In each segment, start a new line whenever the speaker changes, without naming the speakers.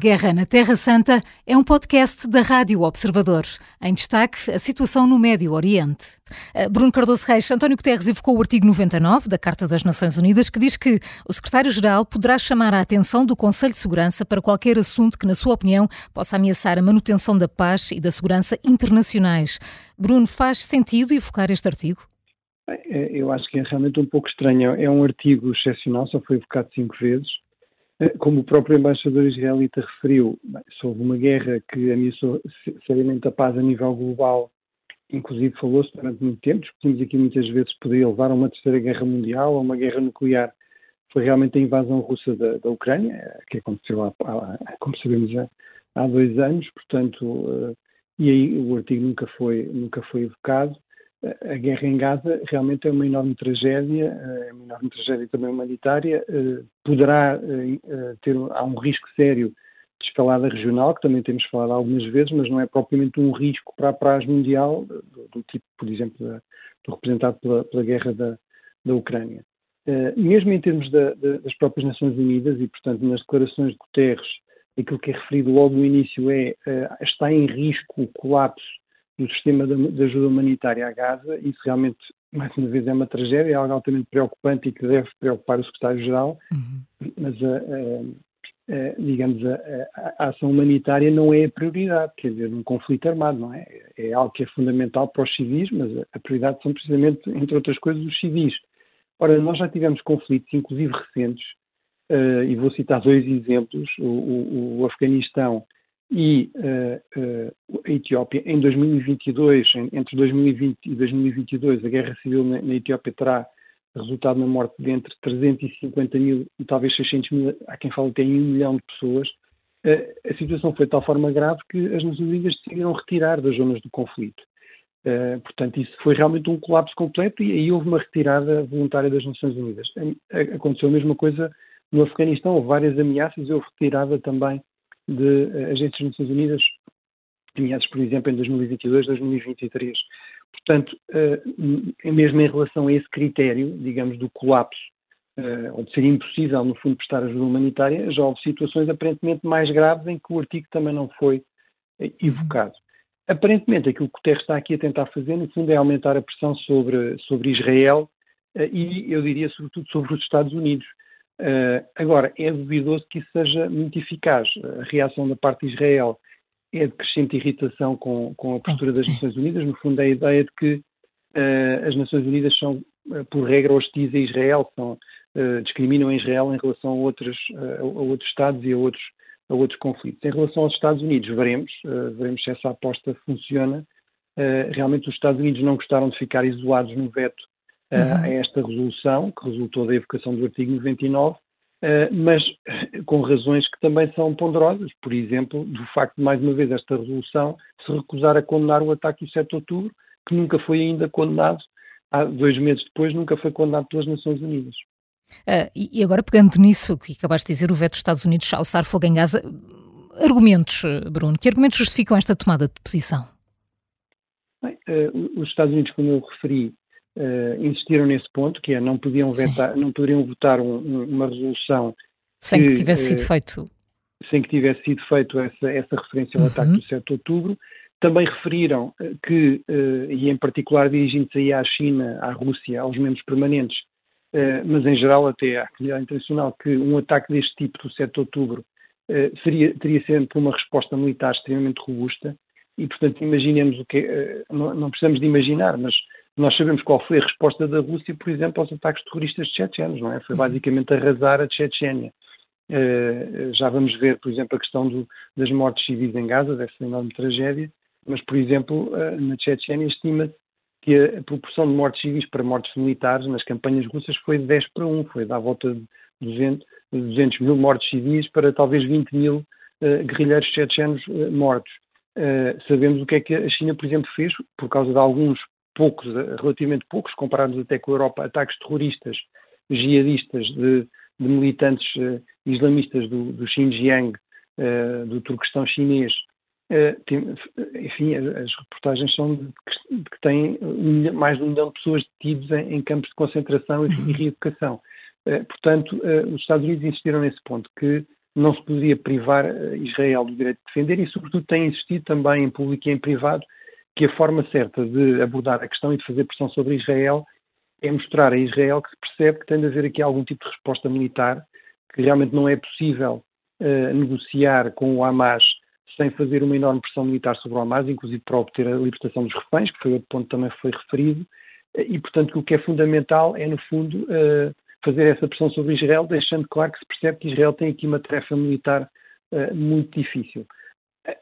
Guerra na Terra Santa é um podcast da Rádio Observador. Em destaque, a situação no Médio Oriente. Eh, Bruno Cardoso Reis, António Guterres evocou o artigo 99 da Carta das Nações Unidas, que diz que o secretário-geral poderá chamar a atenção do Conselho de Segurança para qualquer assunto que, na sua opinião, possa ameaçar a manutenção da paz e da segurança internacionais. Bruno, faz sentido evocar este artigo?
Eh, eu acho que é realmente um pouco estranho. É um artigo excepcional, só foi evocado cinco vezes como o próprio embaixador israelita referiu, se houve uma guerra que ameaçou seriamente a paz a nível global, inclusive falou-se durante muito tempo, discutimos aqui muitas vezes poderia levar a uma terceira guerra mundial, a uma guerra nuclear, foi realmente a invasão russa da, da Ucrânia, que aconteceu, há, há, como sabemos, há, há dois anos, portanto, uh, e aí o artigo nunca foi, nunca foi evocado a guerra em Gaza realmente é uma enorme tragédia, eh, é uma enorme tragédia também humanitária, eh, poderá eh, ter, há um risco sério de escalada regional, que também temos falado algumas vezes, mas não é propriamente um risco para a paz mundial, do, do tipo, por exemplo, da, do representado pela, pela guerra da, da Ucrânia. mesmo em termos da, da, das próprias Nações Unidas e, portanto, nas declarações de Guterres, aquilo que é referido logo no início é está em risco o colapso do sistema de ajuda humanitária a Gaza. Isso realmente, mais uma vez, é uma tragédia, é algo altamente preocupante e que deve preocupar o secretário-geral, uhum. mas, a, a, a, digamos, a, ação humanitária não é a prioridade, quer dizer, um conflito armado, não é? É algo que é fundamental para os civis, mas a prioridade são precisamente, entre outras coisas, os civis. Ora, nós já tivemos conflitos, inclusive recentes, uh, e vou citar dois exemplos, o, o, o Afeganistão e uh, uh, a Etiópia em 2022, entre 2020 e 2022, a guerra civil na, na, Etiópia terá resultado na morte de entre 350 mil e talvez 600 mil, há quem fale até em um milhão de pessoas. Uh, a situação foi de tal forma grave que as Nações Unidas decidiram retirar das zonas do conflito. portanto, isso foi realmente um colapso completo e aí houve uma retirada voluntária das Nações Unidas. aconteceu a mesma coisa no Afeganistão, houve várias ameaças e houve retirada também de uh, agências das Nações Unidas, nomeados, por exemplo, em 2022, 2023. Portanto, uh, mesmo em relação a esse critério, digamos, do colapso, uh, ou de ser impossível, no fundo, prestar ajuda humanitária, já houve situações aparentemente mais graves em que o artigo também não foi evocado. Aparentemente, aquilo que o Guterres está aqui a tentar fazer, no fundo, é aumentar a pressão sobre, sobre Israel e, eu diria, sobretudo, sobre os Estados Unidos. Uh, agora, é duvidoso que isso seja muito eficaz. A reação da parte de Israel é de crescente irritação com, com a postura das Nações Unidas. No fundo, é a ideia de que uh, as Nações Unidas são, uh, por regra, hostis a Israel, são, discriminam a Israel em relação a, outros, a outros Estados e a outros, a outros conflitos. Em relação aos Estados Unidos, veremos, veremos se essa aposta funciona. realmente, os Estados Unidos não gostaram de ficar isolados no veto uhum. a esta resolução, que resultou da evocação do artigo 99, Uh, mas com razões que também são ponderosas. Por exemplo, do facto de, mais uma vez, esta resolução se recusar a condenar o ataque do 7 de outubro, que nunca foi ainda condenado, há dois meses depois, nunca foi condenado pelas Nações Unidas.
Uh, e agora, pegando nisso que acabaste de dizer, o veto dos Estados Unidos ao alçar fogo em Gaza, argumentos, Bruno, que argumentos justificam esta tomada de posição?
Bem, uh, os Estados Unidos, como eu referi, uh, insistiram nesse ponto, que é não podiam vetar, não poderiam votar um, uma resolução
sem que, que tivesse sido eh, feito
sem que tivesse sido feito essa, essa referência ao uhum. ataque do 7 de outubro. Também referiram eh, que, e em particular dirigindo-se aí à China, à Rússia, aos membros permanentes, mas em geral até à comunidade internacional, que um ataque deste tipo do 7 de outubro seria, teria sempre uma resposta militar extremamente robusta e, portanto, imaginemos o que não, não precisamos de imaginar, mas nós sabemos qual foi a resposta da Rússia, por exemplo, aos ataques terroristas chechenos, não é? Foi basicamente arrasar a Chechênia. Uh, já vamos ver, por exemplo, a questão do, das mortes civis em Gaza, dessa enorme tragédia, mas, por exemplo, uh, na Chechênia estima-se que a proporção de mortes civis para mortes militares nas campanhas russas foi de 10 para 1, foi da volta de 200, 200 mil mortes civis para talvez 20 mil uh, guerrilheiros chechenos mortos. sabemos o que é que a China, por exemplo, fez, por causa de alguns poucos, relativamente poucos, comparados até com a Europa, ataques terroristas jihadistas de, de militantes uh, islamistas do, do Xinjiang, uh, do Turquestão chinês. Uh, tem, enfim, as, as, reportagens são de que, de que têm um, mais de um milhão de pessoas detidas em, em campos de concentração e, e reeducação. portanto, os Estados Unidos insistiram nesse ponto, que não se poderia privar Israel do direito de defender e, sobretudo, tem insistido também em público e em privado que a forma certa de abordar a questão e de fazer pressão sobre Israel é mostrar a Israel que se percebe que tem de haver aqui algum tipo de resposta militar, que realmente não é possível uh, negociar com o Hamas sem fazer uma enorme pressão militar sobre o Hamas, inclusive para obter a libertação dos reféns, que foi outro ponto que também foi referido, e portanto o que é fundamental é, no fundo, uh, fazer essa pressão sobre Israel, deixando claro que se percebe que Israel tem aqui uma tarefa militar uh, muito difícil.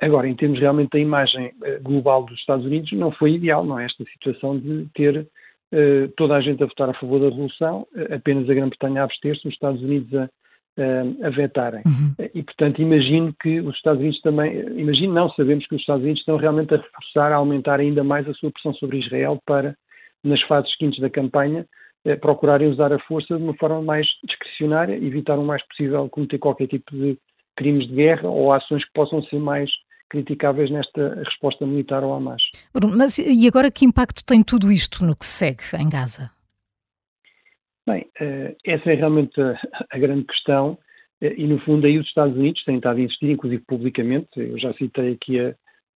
Agora, em termos realmente da imagem global dos Estados Unidos, não foi ideal, não é? Esta situação de ter uh, toda a gente a votar a favor da Revolução, apenas a Grã-Bretanha a abster-se, os Estados Unidos a, uh, a vetarem. Uhum. E, portanto, imagino que os Estados Unidos também, imagino não, sabemos que os Estados Unidos estão realmente a reforçar, a aumentar ainda mais a sua pressão sobre Israel para, nas fases seguintes da campanha, procurarem usar a força de uma forma mais discricionária, evitar o mais possível cometer qualquer tipo de crimes de guerra ou ações que possam ser mais criticáveis nesta resposta militar ao Hamas.
Mas e agora que impacto tem tudo isto no que segue em Gaza?
Bem, eh, essa é realmente a, grande questão eh, e, no fundo, aí os Estados Unidos têm estado a insistir, inclusive publicamente, eu já citei aqui a,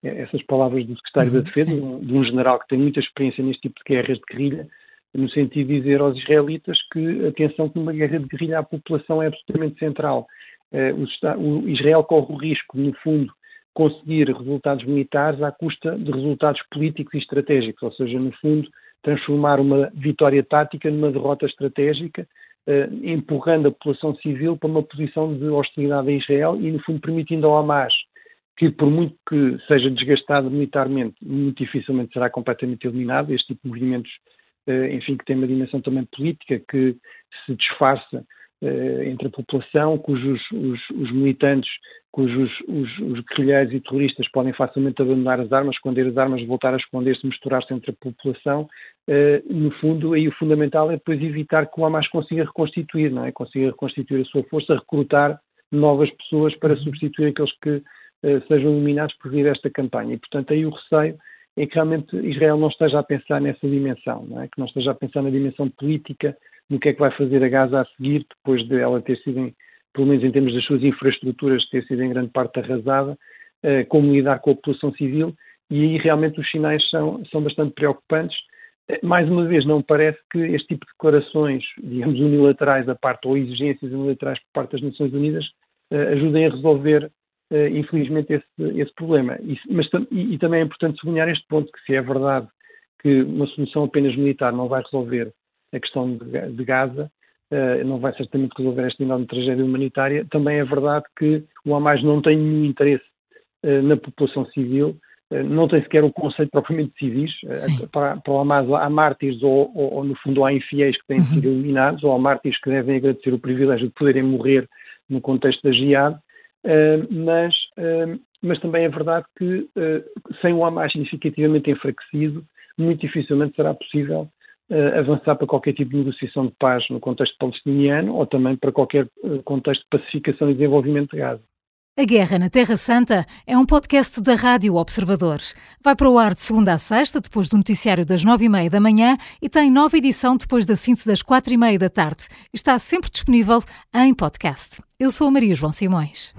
a essas palavras do secretário uhum, da Defesa, sim. de um general que tem muita experiência neste tipo de guerras de guerrilha, no sentido de dizer aos israelitas que, atenção, que numa guerra de guerrilha a população é absolutamente central. Eh, o Israel corre o risco, no fundo, conseguir resultados militares à custa de resultados políticos e estratégicos, ou seja, no fundo, transformar uma vitória tática numa derrota estratégica, eh, empurrando a população civil para uma posição de hostilidade a Israel e, no fundo, permitindo ao Hamas, que por muito que seja desgastado militarmente, muito dificilmente será completamente eliminado, este tipo de movimentos, eh, enfim, que tem uma dimensão também política, que se disfarça entre a população, cujos os, os militantes, cujos os, os, guerrilheiros e terroristas podem facilmente abandonar as armas, esconder as armas, voltar a esconder-se, misturar-se entre a população. Uh, no fundo, aí o fundamental é depois evitar que o Hamas consiga reconstituir, não é? Consiga reconstituir a sua força, recrutar novas pessoas para uhum. substituir aqueles que uh, sejam eliminados por vir esta campanha. E, portanto, aí o receio é que realmente Israel não esteja a pensar nessa dimensão, não é? Que não esteja a pensar na dimensão política, no que é que vai fazer a Gaza a seguir, depois de ela ter sido, em, pelo menos em termos das suas infraestruturas, ter sido em grande parte arrasada, uh, como lidar com a população civil, e aí realmente os sinais são, são bastante preocupantes. Uh, mais uma vez, não parece que este tipo de declarações, digamos, unilaterais da parte, ou exigências unilaterais por parte das Nações Unidas, uh, ajudem a resolver, infelizmente, esse, esse problema. E, mas, e, e também é importante sublinhar este ponto, que se é verdade que uma solução apenas militar não vai resolver a questão de, de Gaza, uh, não vai certamente resolver esta enorme tragédia humanitária. Também é verdade que o Hamas não tem nenhum interesse uh, na população civil, uh, não tem sequer o conceito propriamente de civis. Para, para, o Hamas há mártires ou, ou, ou, no fundo, há infiéis que têm uhum. sido eliminados, ou há mártires que devem agradecer o privilégio de poderem morrer no contexto da jihad. mas, mas também é verdade que sem o Hamas significativamente enfraquecido, muito dificilmente será possível uh, avançar para qualquer tipo de negociação de paz no contexto palestiniano ou também para qualquer uh, contexto de pacificação e desenvolvimento de Gaza.
A Guerra na Terra Santa é um podcast da Rádio Observador. Vai para o ar de segunda a sexta, depois do noticiário das nove e meia da manhã e tem nova edição depois da síntese das quatro e meia da tarde. Está sempre disponível em podcast. Eu sou a Maria João Simões.